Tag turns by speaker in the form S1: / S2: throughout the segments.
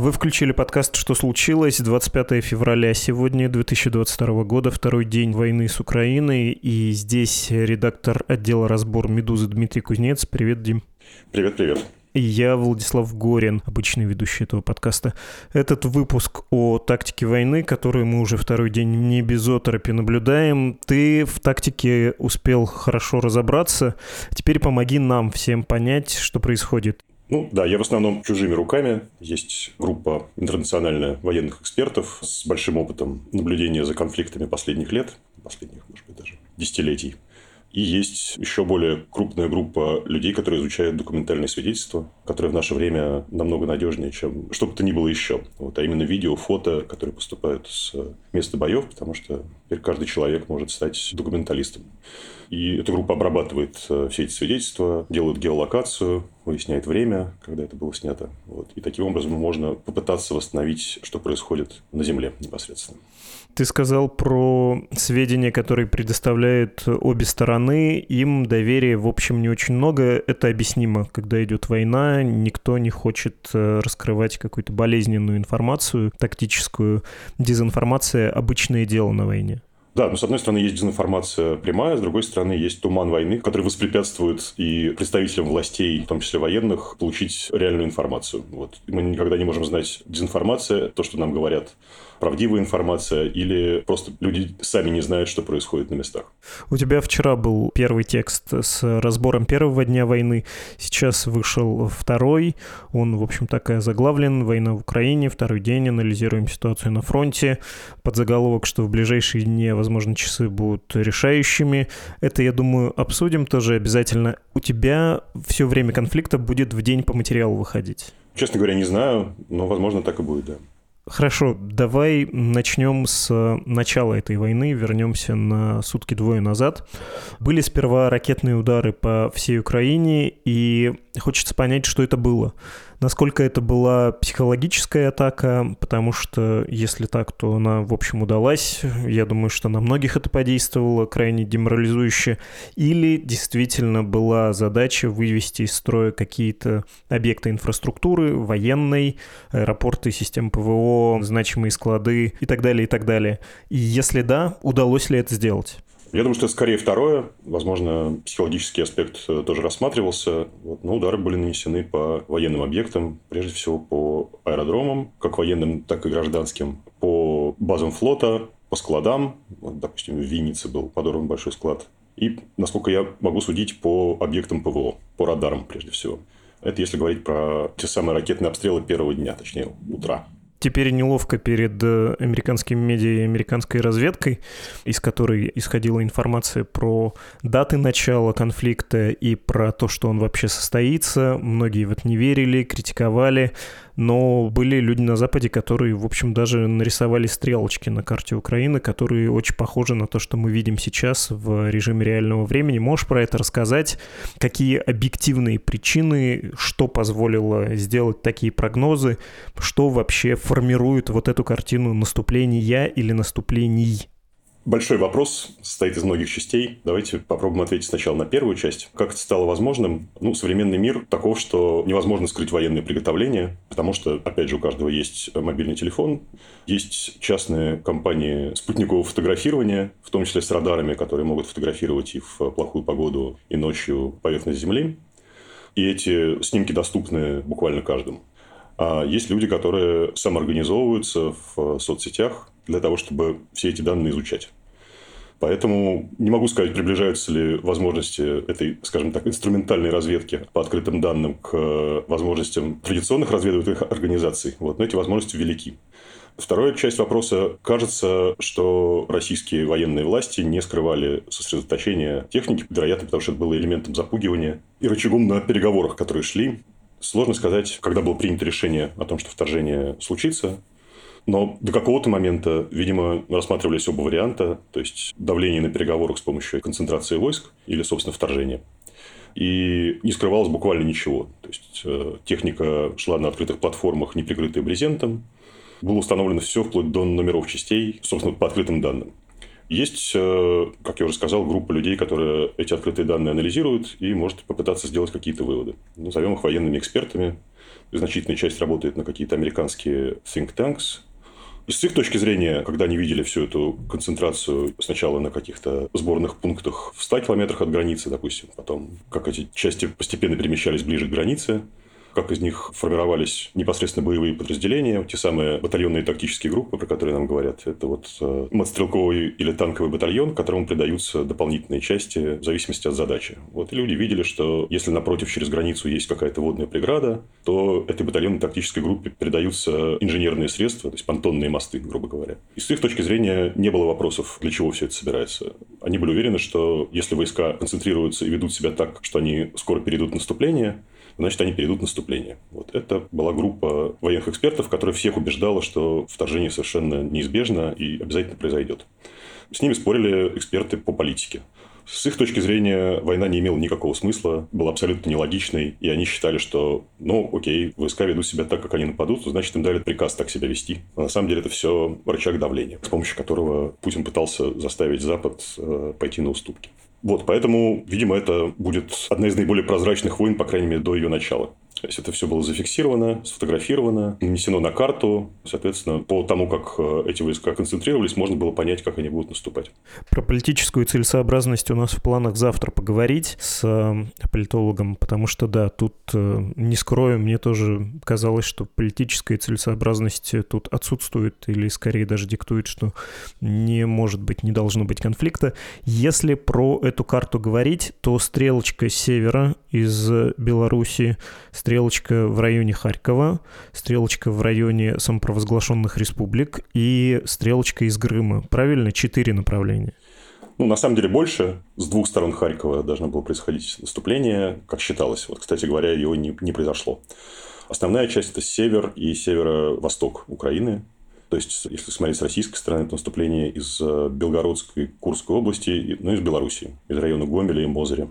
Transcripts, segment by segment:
S1: Вы включили подкаст «Что случилось?» 25 февраля. Сегодня 2022 года, второй день войны с Украиной. И здесь редактор отдела «Разбор Медузы» Дмитрий Кузнец. Привет, Дим.
S2: Привет, привет.
S1: И я, Владислав Горин, обычный ведущий этого подкаста. Этот выпуск о тактике войны, которую мы уже второй день не без оторопи наблюдаем. Ты в тактике успел хорошо разобраться. Теперь помоги нам всем понять, что происходит.
S2: Ну да, я в основном чужими руками. Есть группа интернациональная военных экспертов с большим опытом наблюдения за конфликтами последних лет, последних, может быть, даже десятилетий. И есть еще более крупная группа людей, которые изучают документальные свидетельства, которые в наше время намного надежнее, чем что бы то ни было еще. Вот, а именно видео, фото, которые поступают с места боев, потому что теперь каждый человек может стать документалистом. И эта группа обрабатывает э, все эти свидетельства, делает геолокацию, выясняет время, когда это было снято. Вот. И таким образом можно попытаться восстановить, что происходит на Земле непосредственно.
S1: Ты сказал про сведения, которые предоставляют обе стороны. Им доверия, в общем, не очень много. Это объяснимо. Когда идет война, никто не хочет э, раскрывать какую-то болезненную информацию, тактическую. Дезинформация – обычное дело на войне.
S2: Да, но с одной стороны есть дезинформация прямая, с другой стороны есть туман войны, который воспрепятствует и представителям властей, в том числе военных, получить реальную информацию. Вот. Мы никогда не можем знать дезинформация, то, что нам говорят правдивая информация или просто люди сами не знают, что происходит на местах.
S1: У тебя вчера был первый текст с разбором первого дня войны, сейчас вышел второй, он, в общем, так и заглавлен «Война в Украине», второй день, анализируем ситуацию на фронте, под заголовок, что в ближайшие дни, возможно, часы будут решающими. Это, я думаю, обсудим тоже обязательно. У тебя все время конфликта будет в день по материалу выходить?
S2: Честно говоря, не знаю, но, возможно, так и будет, да.
S1: Хорошо, давай начнем с начала этой войны, вернемся на сутки двое назад. Были сперва ракетные удары по всей Украине, и хочется понять, что это было. Насколько это была психологическая атака, потому что если так, то она, в общем, удалась. Я думаю, что на многих это подействовало крайне деморализующе. Или действительно была задача вывести из строя какие-то объекты инфраструктуры, военной, аэропорты, системы ПВО, значимые склады и так далее, и так далее. И если да, удалось ли это сделать?
S2: Я думаю, что это скорее второе. Возможно, психологический аспект э, тоже рассматривался. Вот, но удары были нанесены по военным объектам, прежде всего по аэродромам, как военным, так и гражданским, по базам флота, по складам. Вот, допустим, в Виннице был подорван большой склад. И, насколько я могу судить, по объектам ПВО, по радарам прежде всего. Это если говорить про те самые ракетные обстрелы первого дня, точнее, утра
S1: теперь неловко перед э, американскими медиа и американской разведкой, из которой исходила информация про даты начала конфликта и про то, что он вообще состоится. Многие в это не верили, критиковали но были люди на Западе, которые, в общем, даже нарисовали стрелочки на карте Украины, которые очень похожи на то, что мы видим сейчас в режиме реального времени. Можешь про это рассказать? Какие объективные причины, что позволило сделать такие прогнозы, что вообще формирует вот эту картину наступления или наступлений?
S2: Большой вопрос состоит из многих частей. Давайте попробуем ответить сначала на первую часть. Как это стало возможным? Ну, современный мир таков, что невозможно скрыть военные приготовления, потому что, опять же, у каждого есть мобильный телефон, есть частные компании спутникового фотографирования, в том числе с радарами, которые могут фотографировать и в плохую погоду, и ночью поверхность Земли. И эти снимки доступны буквально каждому. А есть люди, которые самоорганизовываются в соцсетях, для того, чтобы все эти данные изучать. Поэтому не могу сказать, приближаются ли возможности этой, скажем так, инструментальной разведки по открытым данным к возможностям традиционных разведывательных организаций. Вот, но эти возможности велики. Вторая часть вопроса. Кажется, что российские военные власти не скрывали сосредоточение техники, вероятно, потому что это было элементом запугивания и рычагом на переговорах, которые шли. Сложно сказать, когда было принято решение о том, что вторжение случится. Но до какого-то момента, видимо, рассматривались оба варианта, то есть давление на переговорах с помощью концентрации войск или, собственно, вторжения. И не скрывалось буквально ничего. То есть, э, техника шла на открытых платформах, не прикрытая брезентом. Было установлено все вплоть до номеров частей, собственно, по открытым данным. Есть, э, как я уже сказал, группа людей, которые эти открытые данные анализируют и может попытаться сделать какие-то выводы. Назовем их военными экспертами. Значительная часть работает на какие-то американские think tanks, и с их точки зрения, когда они видели всю эту концентрацию сначала на каких-то сборных пунктах в 100 километрах от границы, допустим, потом как эти части постепенно перемещались ближе к границе, как из них формировались непосредственно боевые подразделения, те самые батальонные тактические группы, про которые нам говорят. Это вот э, мотострелковый или танковый батальон, которому придаются дополнительные части в зависимости от задачи. Вот и люди видели, что если напротив через границу есть какая-то водная преграда, то этой батальонной тактической группе передаются инженерные средства, то есть понтонные мосты, грубо говоря. И с их точки зрения не было вопросов, для чего все это собирается. Они были уверены, что если войска концентрируются и ведут себя так, что они скоро перейдут в наступление, значит, они перейдут в наступление. Вот это была группа военных экспертов, которая всех убеждала, что вторжение совершенно неизбежно и обязательно произойдет. С ними спорили эксперты по политике. С их точки зрения война не имела никакого смысла, была абсолютно нелогичной, и они считали, что, ну, окей, войска ведут себя так, как они нападут, значит, им дали приказ так себя вести. А на самом деле это все рычаг давления, с помощью которого Путин пытался заставить Запад э, пойти на уступки. Вот, поэтому, видимо, это будет одна из наиболее прозрачных войн, по крайней мере, до ее начала. То есть это все было зафиксировано, сфотографировано, нанесено на карту. Соответственно, по тому, как э, эти войска концентрировались, можно было понять, как они будут наступать.
S1: Про политическую целесообразность у нас в планах завтра поговорить с э, политологом, потому что, да, тут, э, не скрою, мне тоже казалось, что политическая целесообразность тут отсутствует или скорее даже диктует, что не может быть, не должно быть конфликта. Если про эту карту говорить, то стрелочка севера из Беларуси, стрелочка в районе Харькова, стрелочка в районе самопровозглашенных республик и стрелочка из Грыма. Правильно? Четыре направления.
S2: Ну, на самом деле больше. С двух сторон Харькова должно было происходить наступление, как считалось. Вот, кстати говоря, его не, не произошло. Основная часть – это север и северо-восток Украины. То есть, если смотреть с российской стороны, это наступление из э, Белгородской, Курской области, ну, из Белоруссии, из района Гомеля и Мозыря.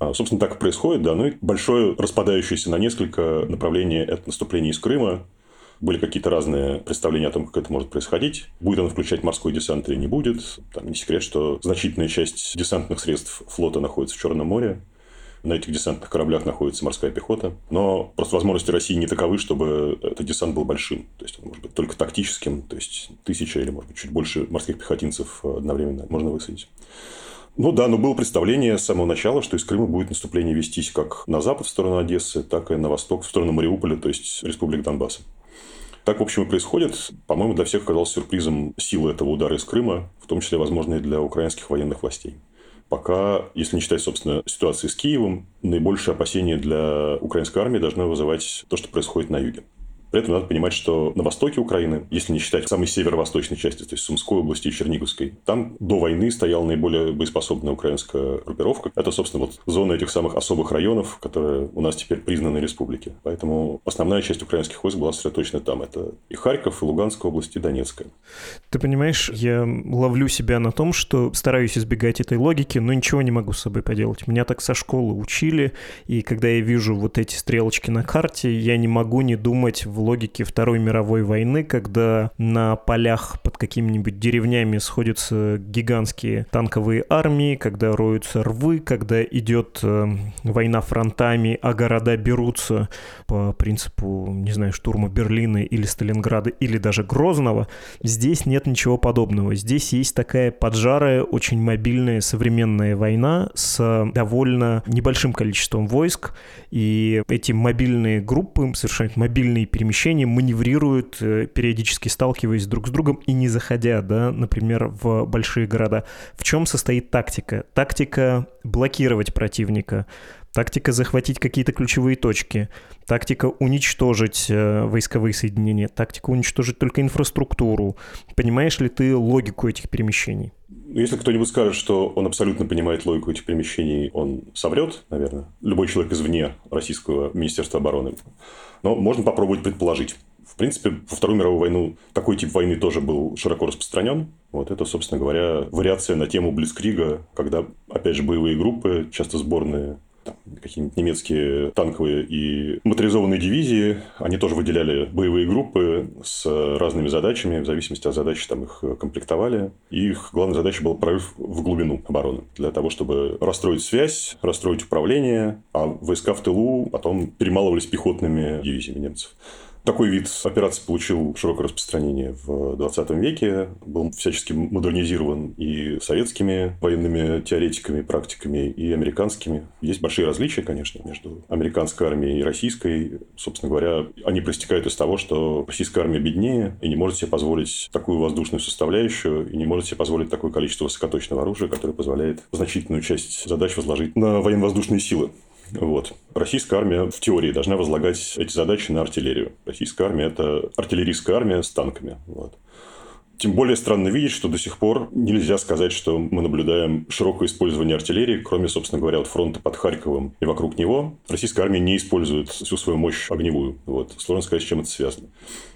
S2: А, собственно, так и происходит, да. Ну и большое распадающееся на несколько направлений это наступление из Крыма. Были какие-то разные представления о том, как это может происходить. Будет оно включать морской десант или не будет. Там не секрет, что значительная часть десантных средств флота находится в Черном море. На этих десантных кораблях находится морская пехота. Но просто возможности России не таковы, чтобы этот десант был большим. То есть, он может быть только тактическим. То есть, тысяча или, может быть, чуть больше морских пехотинцев одновременно можно высадить. Ну да, но было представление с самого начала, что из Крыма будет наступление вестись как на запад в сторону Одессы, так и на восток в сторону Мариуполя, то есть Республик Донбасса. Так, в общем, и происходит. По-моему, для всех оказалось сюрпризом сила этого удара из Крыма, в том числе, возможно, и для украинских военных властей. Пока, если не считать, собственно, ситуации с Киевом, наибольшее опасение для украинской армии должно вызывать то, что происходит на юге. При этом надо понимать, что на востоке Украины, если не считать самой северо-восточной части, то есть Сумской области и Черниговской, там до войны стояла наиболее боеспособная украинская группировка. Это, собственно, вот зона этих самых особых районов, которые у нас теперь признаны республики. Поэтому основная часть украинских войск была сосредоточена там. Это и Харьков, и Луганская область, и Донецкая.
S1: Ты понимаешь, я ловлю себя на том, что стараюсь избегать этой логики, но ничего не могу с собой поделать. Меня так со школы учили, и когда я вижу вот эти стрелочки на карте, я не могу не думать в логике Второй мировой войны, когда на полях под какими-нибудь деревнями сходятся гигантские танковые армии, когда роются рвы, когда идет э, война фронтами, а города берутся по принципу, не знаю, штурма Берлина или Сталинграда или даже Грозного, здесь нет ничего подобного. Здесь есть такая поджарая, очень мобильная современная война с довольно небольшим количеством войск, и эти мобильные группы совершают мобильные перемещения перемещении маневрируют, э, периодически сталкиваясь друг с другом и не заходя, да, например, в большие города. В чем состоит тактика? Тактика блокировать противника, тактика захватить какие-то ключевые точки, тактика уничтожить э, войсковые соединения, тактика уничтожить только инфраструктуру. Понимаешь ли ты логику этих перемещений?
S2: Если кто-нибудь скажет, что он абсолютно понимает логику этих перемещений, он соврет, наверное. Любой человек извне российского Министерства обороны. Но можно попробовать предположить. В принципе, во Вторую мировую войну такой тип войны тоже был широко распространен. Вот это, собственно говоря, вариация на тему Блицкрига, когда, опять же, боевые группы, часто сборные какие-нибудь немецкие танковые и моторизованные дивизии, они тоже выделяли боевые группы с разными задачами, в зависимости от задачи там их комплектовали. И их главная задача была прорыв в глубину обороны, для того, чтобы расстроить связь, расстроить управление, а войска в тылу потом перемалывались пехотными дивизиями немцев. Такой вид операции получил широкое распространение в 20 веке, был всячески модернизирован и советскими военными теоретиками, практиками, и американскими. Есть большие различия, конечно, между американской армией и российской. Собственно говоря, они проистекают из того, что российская армия беднее и не может себе позволить такую воздушную составляющую, и не может себе позволить такое количество высокоточного оружия, которое позволяет значительную часть задач возложить на военно-воздушные силы. Вот. Российская армия в теории должна возлагать эти задачи на артиллерию. Российская армия – это артиллерийская армия с танками. Вот. Тем более странно видеть, что до сих пор нельзя сказать, что мы наблюдаем широкое использование артиллерии, кроме, собственно говоря, от фронта под Харьковом и вокруг него. Российская армия не использует всю свою мощь огневую. Вот. Сложно сказать, с чем это связано.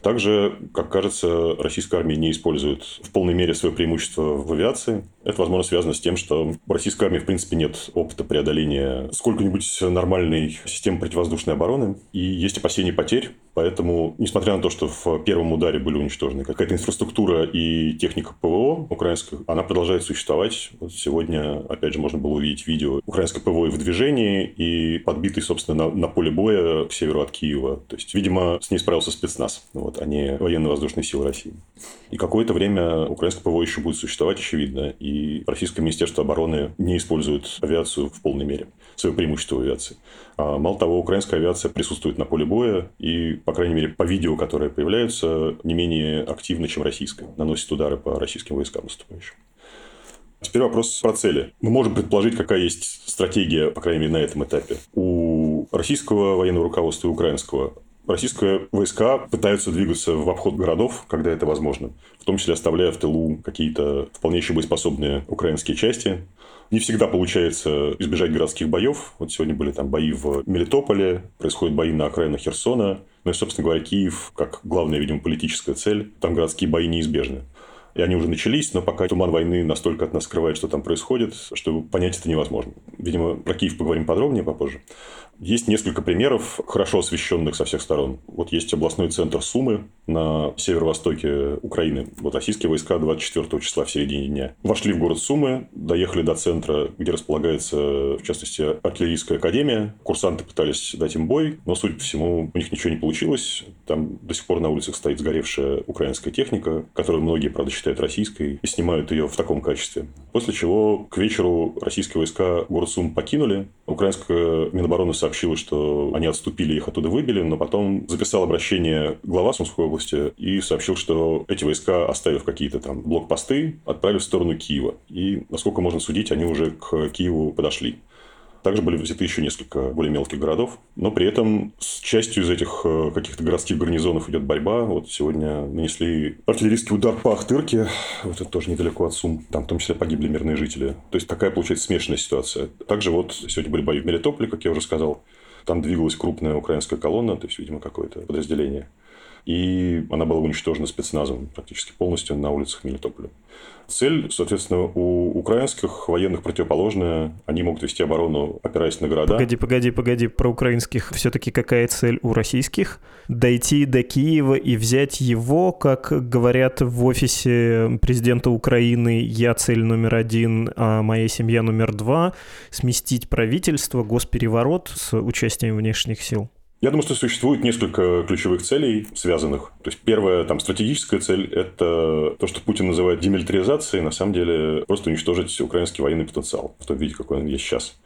S2: Также, как кажется, российская армия не использует в полной мере свое преимущество в авиации. Это, возможно, связано с тем, что в российской армии, в принципе, нет опыта преодоления сколько-нибудь нормальной системы противовоздушной обороны. И есть опасения потерь. Поэтому, несмотря на то, что в первом ударе были уничтожены какая-то инфраструктура и техника ПВО украинская, она продолжает существовать. Вот сегодня, опять же, можно было увидеть видео украинской ПВО в движении и подбитый, собственно, на, на поле боя к северу от Киева. То есть, видимо, с ней справился спецназ, вот, а не военно-воздушные силы России. И какое-то время украинское ПВО еще будет существовать, очевидно. И Российское Министерство обороны не использует авиацию в полной мере, свое преимущество в авиации. А, мало того, украинская авиация присутствует на поле боя и, по крайней мере, по видео, которые появляются, не менее активно, чем российская. Наносит удары по российским войскам наступающим. Теперь вопрос про цели. Мы можем предположить, какая есть стратегия, по крайней мере, на этом этапе. У российского военного руководства и украинского российские войска пытаются двигаться в обход городов, когда это возможно, в том числе оставляя в тылу какие-то вполне еще боеспособные украинские части, не всегда получается избежать городских боев. Вот сегодня были там бои в Мелитополе, происходят бои на окраинах Херсона. Ну и, собственно говоря, Киев, как главная, видимо, политическая цель, там городские бои неизбежны. И они уже начались, но пока туман войны настолько от нас скрывает, что там происходит, что понять это невозможно. Видимо, про Киев поговорим подробнее попозже. Есть несколько примеров, хорошо освещенных со всех сторон. Вот есть областной центр Сумы на северо-востоке Украины. Вот российские войска 24 числа в середине дня вошли в город Сумы, доехали до центра, где располагается, в частности, артиллерийская академия. Курсанты пытались дать им бой, но, судя по всему, у них ничего не получилось. Там до сих пор на улицах стоит сгоревшая украинская техника, которую многие, правда, считают российской, и снимают ее в таком качестве. После чего к вечеру российские войска город Сум покинули. Украинская Минобороны сообщила, что они отступили, их оттуда выбили, но потом записал обращение глава Сумской области и сообщил, что эти войска, оставив какие-то там блокпосты, отправили в сторону Киева. И, насколько можно судить, они уже к Киеву подошли. Также были взяты еще несколько более мелких городов, но при этом с частью из этих э, каких-то городских гарнизонов идет борьба. Вот сегодня нанесли артиллерийский удар по Ахтырке, вот это тоже недалеко от Сум, там в том числе погибли мирные жители. То есть такая получается смешанная ситуация. Также вот сегодня были бои в Мелитополе, как я уже сказал. Там двигалась крупная украинская колонна, то есть, видимо, какое-то подразделение. И она была уничтожена спецназом практически полностью на улицах Мелитополя. Цель, соответственно, у украинских военных противоположная. Они могут вести оборону, опираясь на города.
S1: Погоди, погоди, погоди. Про украинских все-таки какая цель у российских? Дойти до Киева и взять его, как говорят в офисе президента Украины, я цель номер один, а моя семья номер два, сместить правительство, госпереворот с участием внешних сил.
S2: Я думаю, что существует несколько ключевых целей, связанных. То есть, первая там, стратегическая цель – это то, что Путин называет демилитаризацией, на самом деле просто уничтожить украинский военный потенциал в том виде, какой он есть сейчас.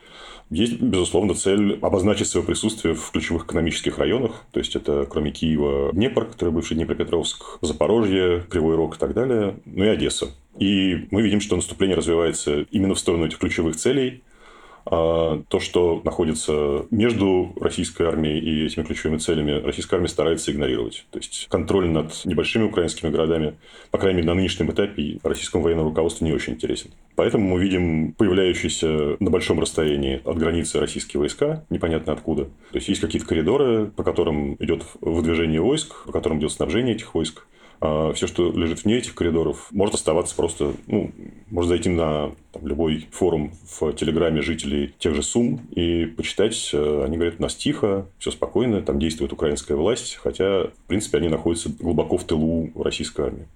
S2: Есть, безусловно, цель обозначить свое присутствие в ключевых экономических районах. То есть, это кроме Киева Днепр, который бывший Днепропетровск, Запорожье, Кривой Рог и так далее, ну и Одесса. И мы видим, что наступление развивается именно в сторону этих ключевых целей. А то, что находится между российской армией и этими ключевыми целями, российская армия старается игнорировать. То есть контроль над небольшими украинскими городами, по крайней мере, на нынешнем этапе российскому военному руководству не очень интересен. Поэтому мы видим появляющиеся на большом расстоянии от границы российские войска, непонятно откуда. То есть есть какие-то коридоры, по которым идет выдвижение войск, по которым идет снабжение этих войск. А все, что лежит вне этих коридоров, может оставаться просто, ну, может зайти на там, любой форум в Телеграме жителей тех же Сум и почитать. Э, они говорят, у нас тихо, все спокойно, там действует украинская власть, хотя, в принципе, они находятся глубоко в тылу российской армии.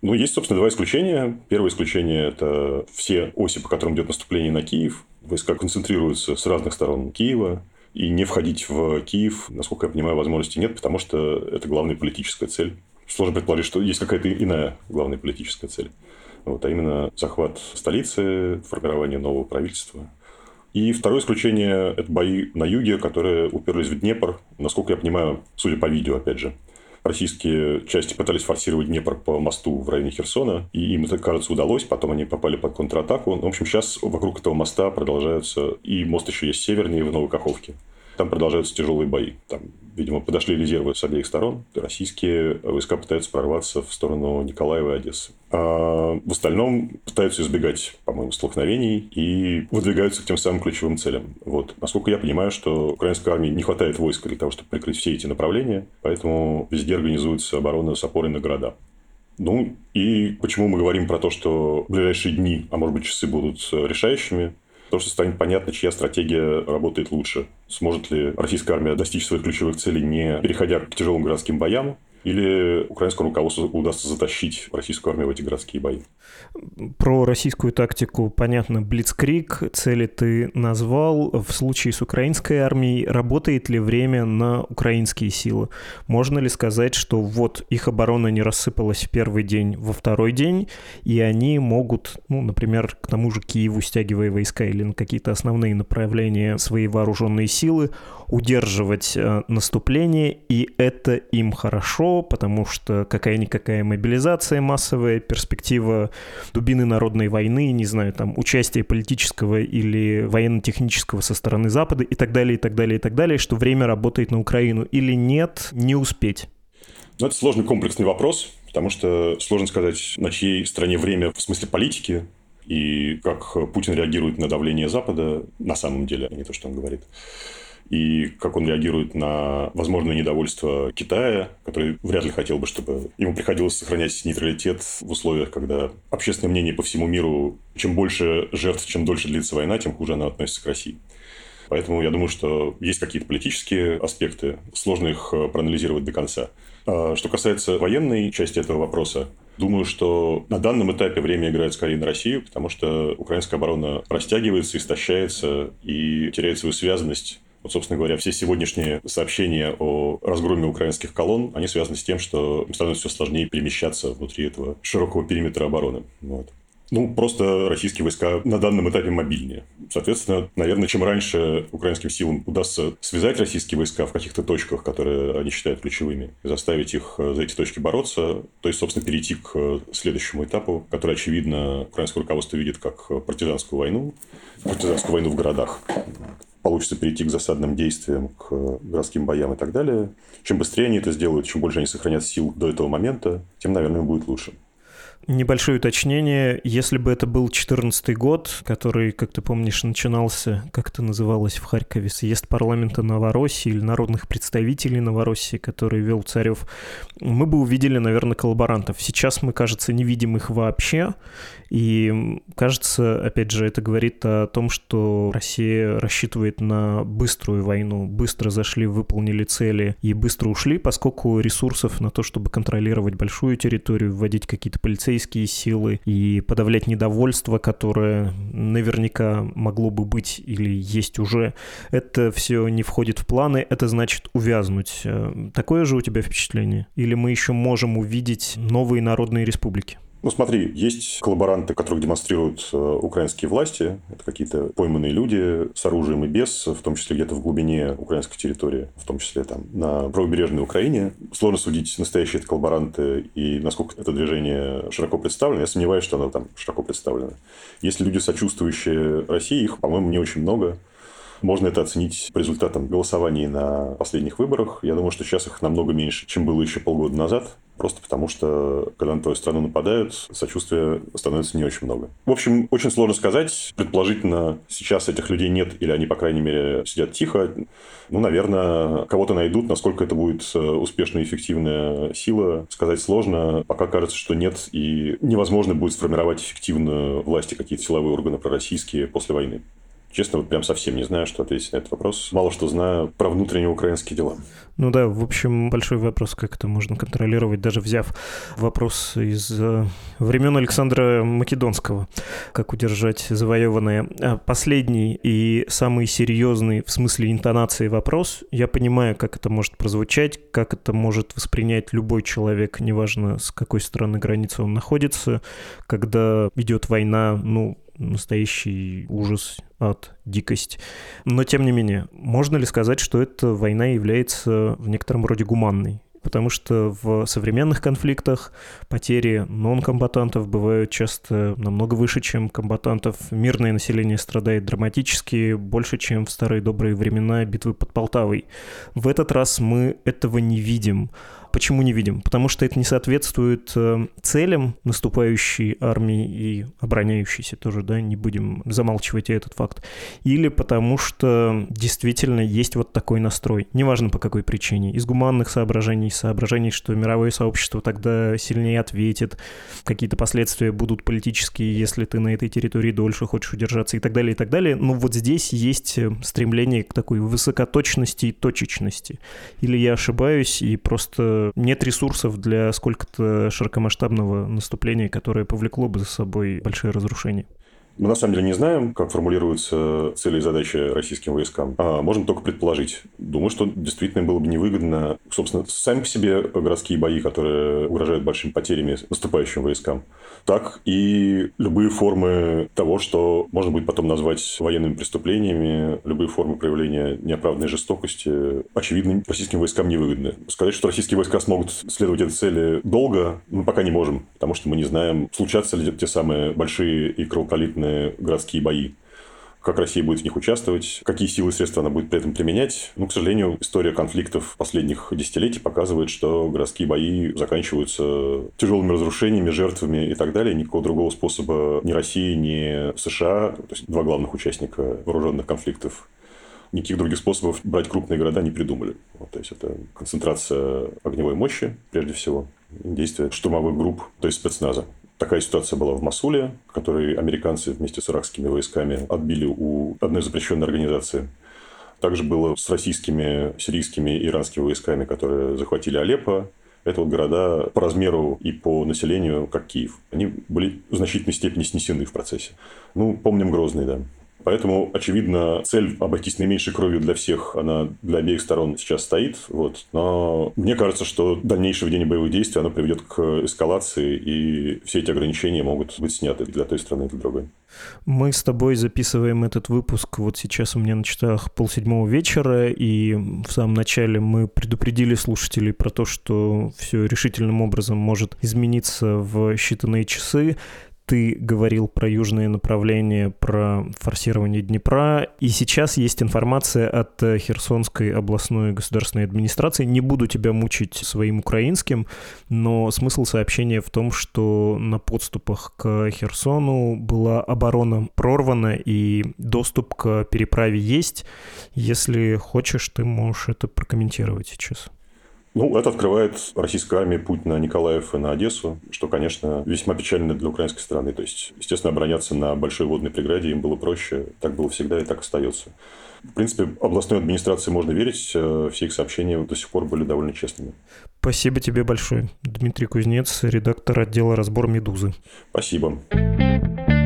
S2: Ну, есть, собственно, два исключения. Первое исключение – это все оси, по которым идет наступление на Киев. Войска концентрируются с разных сторон Киева. И не входить в Киев, насколько я понимаю, возможности нет, потому что это главная политическая цель сложно предположить, что есть какая-то иная главная политическая цель. Вот, а именно захват столицы, формирование нового правительства. И второе исключение – это бои на юге, которые уперлись в Днепр. Насколько я понимаю, судя по видео, опять же, российские части пытались форсировать Днепр по мосту в районе Херсона, и им это, кажется, удалось. Потом они попали под контратаку. В общем, сейчас вокруг этого моста продолжаются... И мост еще есть севернее, в Новой Каховке. Там продолжаются тяжелые бои. Там Видимо, подошли резервы с обеих сторон. Российские войска пытаются прорваться в сторону Николаева и Одессы. А в остальном пытаются избегать, по-моему, столкновений и выдвигаются к тем самым ключевым целям. Вот. Насколько я понимаю, что украинской армии не хватает войска для того, чтобы прикрыть все эти направления, поэтому везде организуется оборона с опорой на города. Ну, и почему мы говорим про то, что ближайшие дни, а может быть часы будут решающими? Потому что станет понятно, чья стратегия работает лучше. Сможет ли российская армия достичь своих ключевых целей, не переходя к тяжелым городским боям, или украинскому руководству удастся затащить российскую армию в эти городские бои.
S1: Про российскую тактику понятно. Блицкрик, цели ты назвал. В случае с украинской армией работает ли время на украинские силы? Можно ли сказать, что вот их оборона не рассыпалась в первый день, во второй день, и они могут, ну, например, к тому же Киеву, стягивая войска или на какие-то основные направления свои вооруженные силы, удерживать э, наступление, и это им хорошо, потому что какая-никакая мобилизация массовая, перспектива дубины народной войны, не знаю, там, участие политического или военно-технического со стороны Запада и так далее, и так далее, и так далее, что время работает на Украину или нет, не успеть?
S2: Ну, это сложный комплексный вопрос, потому что сложно сказать, на чьей стороне время в смысле политики, и как Путин реагирует на давление Запада на самом деле, а не то, что он говорит и как он реагирует на возможное недовольство Китая, который вряд ли хотел бы, чтобы ему приходилось сохранять нейтралитет в условиях, когда общественное мнение по всему миру, чем больше жертв, чем дольше длится война, тем хуже она относится к России. Поэтому я думаю, что есть какие-то политические аспекты, сложно их э, проанализировать до конца. А что касается военной части этого вопроса, Думаю, что на данном этапе время играет скорее на Россию, потому что украинская оборона растягивается, истощается и теряет свою связанность вот, собственно говоря, все сегодняшние сообщения о разгроме украинских колонн, они связаны с тем, что им становится все сложнее перемещаться внутри этого широкого периметра обороны. Вот. Ну, просто российские войска на данном этапе мобильнее. Соответственно, наверное, чем раньше украинским силам удастся связать российские войска в каких-то точках, которые они считают ключевыми, и заставить их э, за эти точки бороться, то есть, собственно, перейти к следующему этапу, который, очевидно, украинское руководство видит как партизанскую войну, партизанскую войну в городах получится перейти к засадным действиям, к городским боям и так далее. Чем быстрее они это сделают, чем больше они сохранят сил до этого момента, тем, наверное, будет лучше.
S1: Небольшое уточнение. Если бы это был 2014 год, который, как ты помнишь, начинался, как это называлось в Харькове, съезд парламента Новороссии или народных представителей Новороссии, который вел Царев, мы бы увидели, наверное, коллаборантов. Сейчас мы, кажется, не видим их вообще. И кажется, опять же, это говорит о том, что Россия рассчитывает на быструю войну. Быстро зашли, выполнили цели и быстро ушли, поскольку ресурсов на то, чтобы контролировать большую территорию, вводить какие-то полицейские силы и подавлять недовольство, которое наверняка могло бы быть или есть уже, это все не входит в планы, это значит увязнуть. Такое же у тебя впечатление? Или мы еще можем увидеть новые народные республики?
S2: Ну, смотри, есть коллаборанты, которых демонстрируют э, украинские власти. Это какие-то пойманные люди с оружием и без, в том числе где-то в глубине украинской территории, в том числе там на правобережной Украине. Сложно судить, настоящие это коллаборанты и насколько это движение широко представлено. Я сомневаюсь, что оно там широко представлено. Если люди, сочувствующие России, их, по-моему, не очень много. Можно это оценить по результатам голосований на последних выборах. Я думаю, что сейчас их намного меньше, чем было еще полгода назад. Просто потому, что когда на твою страну нападают, сочувствия становится не очень много. В общем, очень сложно сказать. Предположительно, сейчас этих людей нет, или они, по крайней мере, сидят тихо. Ну, наверное, кого-то найдут. Насколько это будет э, успешная и эффективная сила, сказать сложно. Пока кажется, что нет, и невозможно будет сформировать эффективную власть и какие-то силовые органы пророссийские после войны. Честно, вот прям совсем не знаю, что ответить на этот вопрос. Мало что знаю про внутренние украинские дела.
S1: Ну да, в общем, большой вопрос, как это можно контролировать, даже взяв вопрос из э, времен Александра Македонского, как удержать завоеванное. А последний и самый серьезный в смысле интонации вопрос. Я понимаю, как это может прозвучать, как это может воспринять любой человек, неважно, с какой стороны границы он находится, когда идет война, ну, настоящий ужас, ад, дикость. Но, тем не менее, можно ли сказать, что эта война является в некотором роде гуманной? Потому что в современных конфликтах потери нон-комбатантов бывают часто намного выше, чем комбатантов. Мирное население страдает драматически, больше, чем в старые добрые времена битвы под Полтавой. В этот раз мы этого не видим. Почему не видим? Потому что это не соответствует э, целям наступающей армии и обороняющейся тоже, да, не будем замалчивать этот факт. Или потому что действительно есть вот такой настрой. Неважно по какой причине. Из гуманных соображений, соображений, что мировое сообщество тогда сильнее ответит, какие-то последствия будут политические, если ты на этой территории дольше хочешь удержаться и так далее, и так далее. Но вот здесь есть э, стремление к такой высокоточности и точечности. Или я ошибаюсь и просто нет ресурсов для сколько-то широкомасштабного наступления, которое повлекло бы за собой большие разрушения.
S2: Мы на самом деле не знаем, как формулируются цели и задачи российским войскам. А можем только предположить. Думаю, что действительно было бы невыгодно, собственно, сами по себе городские бои, которые угрожают большими потерями наступающим войскам, так и любые формы того, что можно будет потом назвать военными преступлениями, любые формы проявления неоправданной жестокости, очевидно, российским войскам невыгодны. Сказать, что российские войска смогут следовать этой цели долго, мы пока не можем, потому что мы не знаем, случатся ли те самые большие и кровопролитные военные городские бои. Как Россия будет в них участвовать, какие силы и средства она будет при этом применять. Ну, к сожалению, история конфликтов последних десятилетий показывает, что городские бои заканчиваются тяжелыми разрушениями, жертвами и так далее. Никакого другого способа ни России, ни США, то есть два главных участника вооруженных конфликтов, никаких других способов брать крупные города не придумали. Вот, то есть это концентрация огневой мощи, прежде всего, действия штурмовых групп, то есть спецназа. Такая ситуация была в Масуле, который американцы вместе с иракскими войсками отбили у одной запрещенной организации. Также было с российскими, сирийскими и иранскими войсками, которые захватили Алеппо. Это вот города по размеру и по населению, как Киев. Они были в значительной степени снесены в процессе. Ну, помним Грозный, да. Поэтому, очевидно, цель обойтись наименьшей кровью для всех, она для обеих сторон сейчас стоит. Вот. Но мне кажется, что дальнейшее ведение боевых действий, оно приведет к эскалации, и все эти ограничения могут быть сняты для той страны и для другой.
S1: Мы с тобой записываем этот выпуск вот сейчас у меня на часах полседьмого вечера, и в самом начале мы предупредили слушателей про то, что все решительным образом может измениться в считанные часы ты говорил про южные направления, про форсирование Днепра, и сейчас есть информация от э, Херсонской областной государственной администрации. Не буду тебя мучить своим украинским, но смысл сообщения в том, что на подступах к Херсону была оборона прорвана, и доступ к переправе есть. Если хочешь, ты можешь это прокомментировать сейчас.
S2: Ну, это открывает российская армия путь на Николаев и на Одессу, что, конечно, весьма печально для украинской страны. То есть, естественно, обороняться на большой водной преграде им было проще. Так было всегда и так остается. В принципе, областной администрации можно верить. Э, все их сообщения до сих пор были довольно честными.
S1: Спасибо тебе большое. Дмитрий Кузнец, редактор отдела «Разбор Медузы».
S2: Спасибо.
S1: Это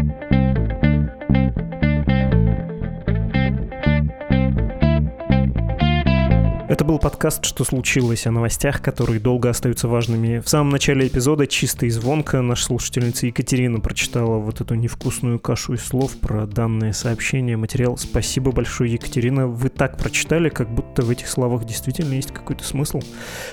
S1: Это был подкаст «Что случилось?» о новостях, которые долго остаются важными. В самом начале эпизода чисто и звонко наша слушательница Екатерина прочитала вот эту невкусную кашу из слов про данное сообщение, материал. Спасибо большое, Екатерина. Вы так прочитали, как будто в этих словах действительно есть какой-то смысл.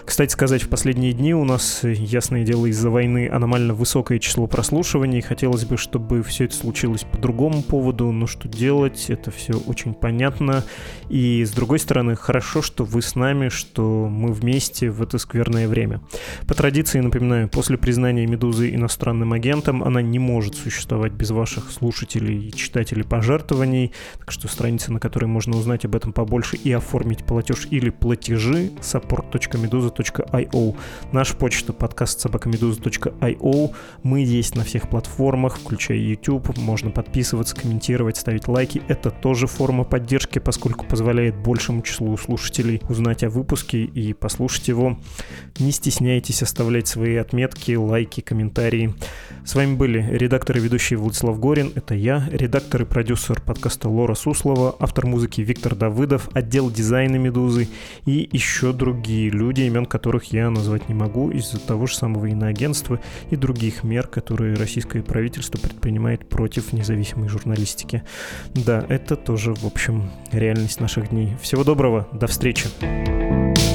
S1: Кстати сказать, в последние дни у нас, ясное дело, из-за войны аномально высокое число прослушиваний. Хотелось бы, чтобы все это случилось по другому поводу, но что делать, это все очень понятно. И с другой стороны, хорошо, что вы с нами, что мы вместе в это скверное время. По традиции, напоминаю, после признания «Медузы» иностранным агентом она не может существовать без ваших слушателей и читателей пожертвований, так что страница, на которой можно узнать об этом побольше и оформить платеж или платежи support.meduza.io. Наша почта подкаст собакамедуза.io. Мы есть на всех платформах, включая YouTube. Можно подписываться, комментировать, ставить лайки. Это тоже форма поддержки, поскольку позволяет большему числу слушателей узнать о выпуске и послушать его. Не стесняйтесь оставлять свои отметки, лайки, комментарии. С вами были редактор и ведущий Владислав Горин, это я, редактор и продюсер подкаста Лора Суслова, автор музыки Виктор Давыдов, отдел дизайна «Медузы» и еще другие люди, имен которых я назвать не могу из-за того же самого иноагентства и других мер, которые российское правительство предпринимает против независимой журналистики. Да, это тоже, в общем, реальность наших дней. Всего доброго, до встречи. Música